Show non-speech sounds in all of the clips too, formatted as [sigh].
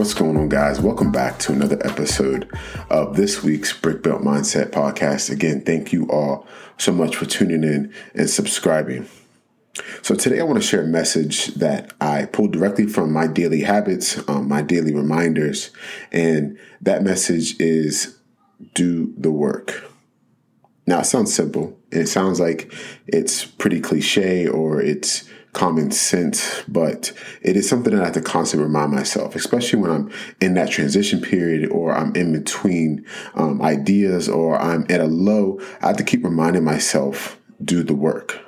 What's going on, guys? Welcome back to another episode of this week's Brick Built Mindset podcast. Again, thank you all so much for tuning in and subscribing. So, today I want to share a message that I pulled directly from my daily habits, um, my daily reminders, and that message is do the work. Now, it sounds simple, and it sounds like it's pretty cliche or it's common sense, but it is something that I have to constantly remind myself, especially when I'm in that transition period or I'm in between um, ideas or I'm at a low. I have to keep reminding myself do the work.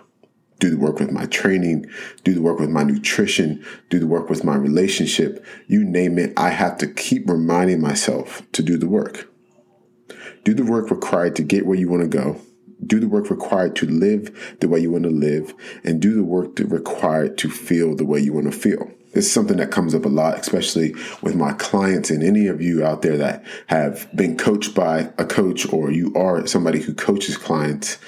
Do the work with my training, do the work with my nutrition, do the work with my relationship, you name it. I have to keep reminding myself to do the work. Do the work required to get where you want to go do the work required to live the way you want to live and do the work required to feel the way you want to feel. This is something that comes up a lot, especially with my clients and any of you out there that have been coached by a coach or you are somebody who coaches clients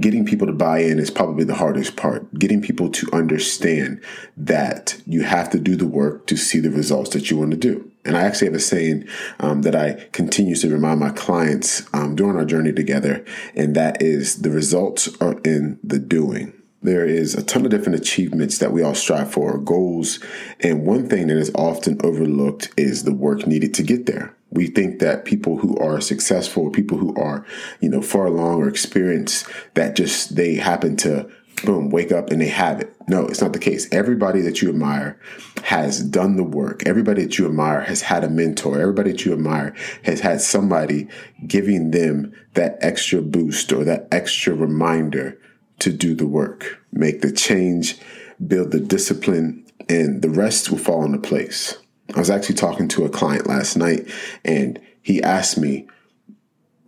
getting people to buy in is probably the hardest part. Getting people to understand that you have to do the work to see the results that you want to do. And I actually have a saying um, that I continue to remind my clients um, during our journey together, and that is the results are in the doing. There is a ton of different achievements that we all strive for, goals, and one thing that is often overlooked is the work needed to get there. We think that people who are successful, people who are, you know, far along or experienced, that just they happen to boom, wake up and they have it. No, it's not the case. Everybody that you admire has done the work. Everybody that you admire has had a mentor. Everybody that you admire has had somebody giving them that extra boost or that extra reminder to do the work, make the change, build the discipline, and the rest will fall into place. I was actually talking to a client last night and he asked me,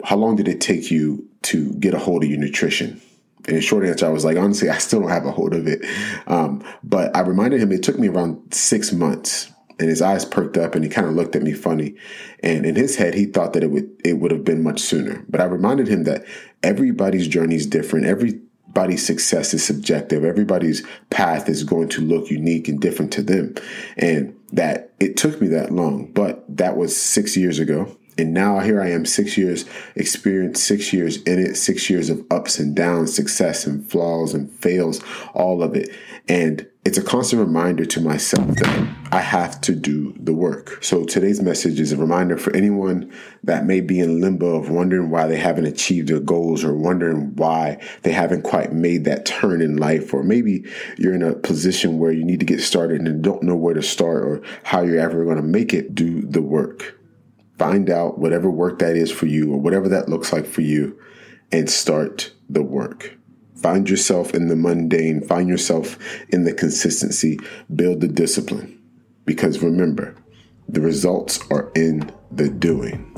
How long did it take you to get a hold of your nutrition? And the short answer, I was like, honestly, [laughs] I still don't have a hold of it. Um, but I reminded him it took me around six months. And his eyes perked up and he kind of looked at me funny. And in his head, he thought that it would it would have been much sooner. But I reminded him that everybody's journey is different. Everybody's success is subjective. Everybody's path is going to look unique and different to them. And that it took me that long, but that was six years ago. And now here I am, six years experience, six years in it, six years of ups and downs, success and flaws and fails, all of it. And it's a constant reminder to myself that I have to do the work. So today's message is a reminder for anyone that may be in limbo of wondering why they haven't achieved their goals or wondering why they haven't quite made that turn in life. Or maybe you're in a position where you need to get started and don't know where to start or how you're ever going to make it. Do the work. Find out whatever work that is for you or whatever that looks like for you and start the work. Find yourself in the mundane, find yourself in the consistency, build the discipline. Because remember, the results are in the doing.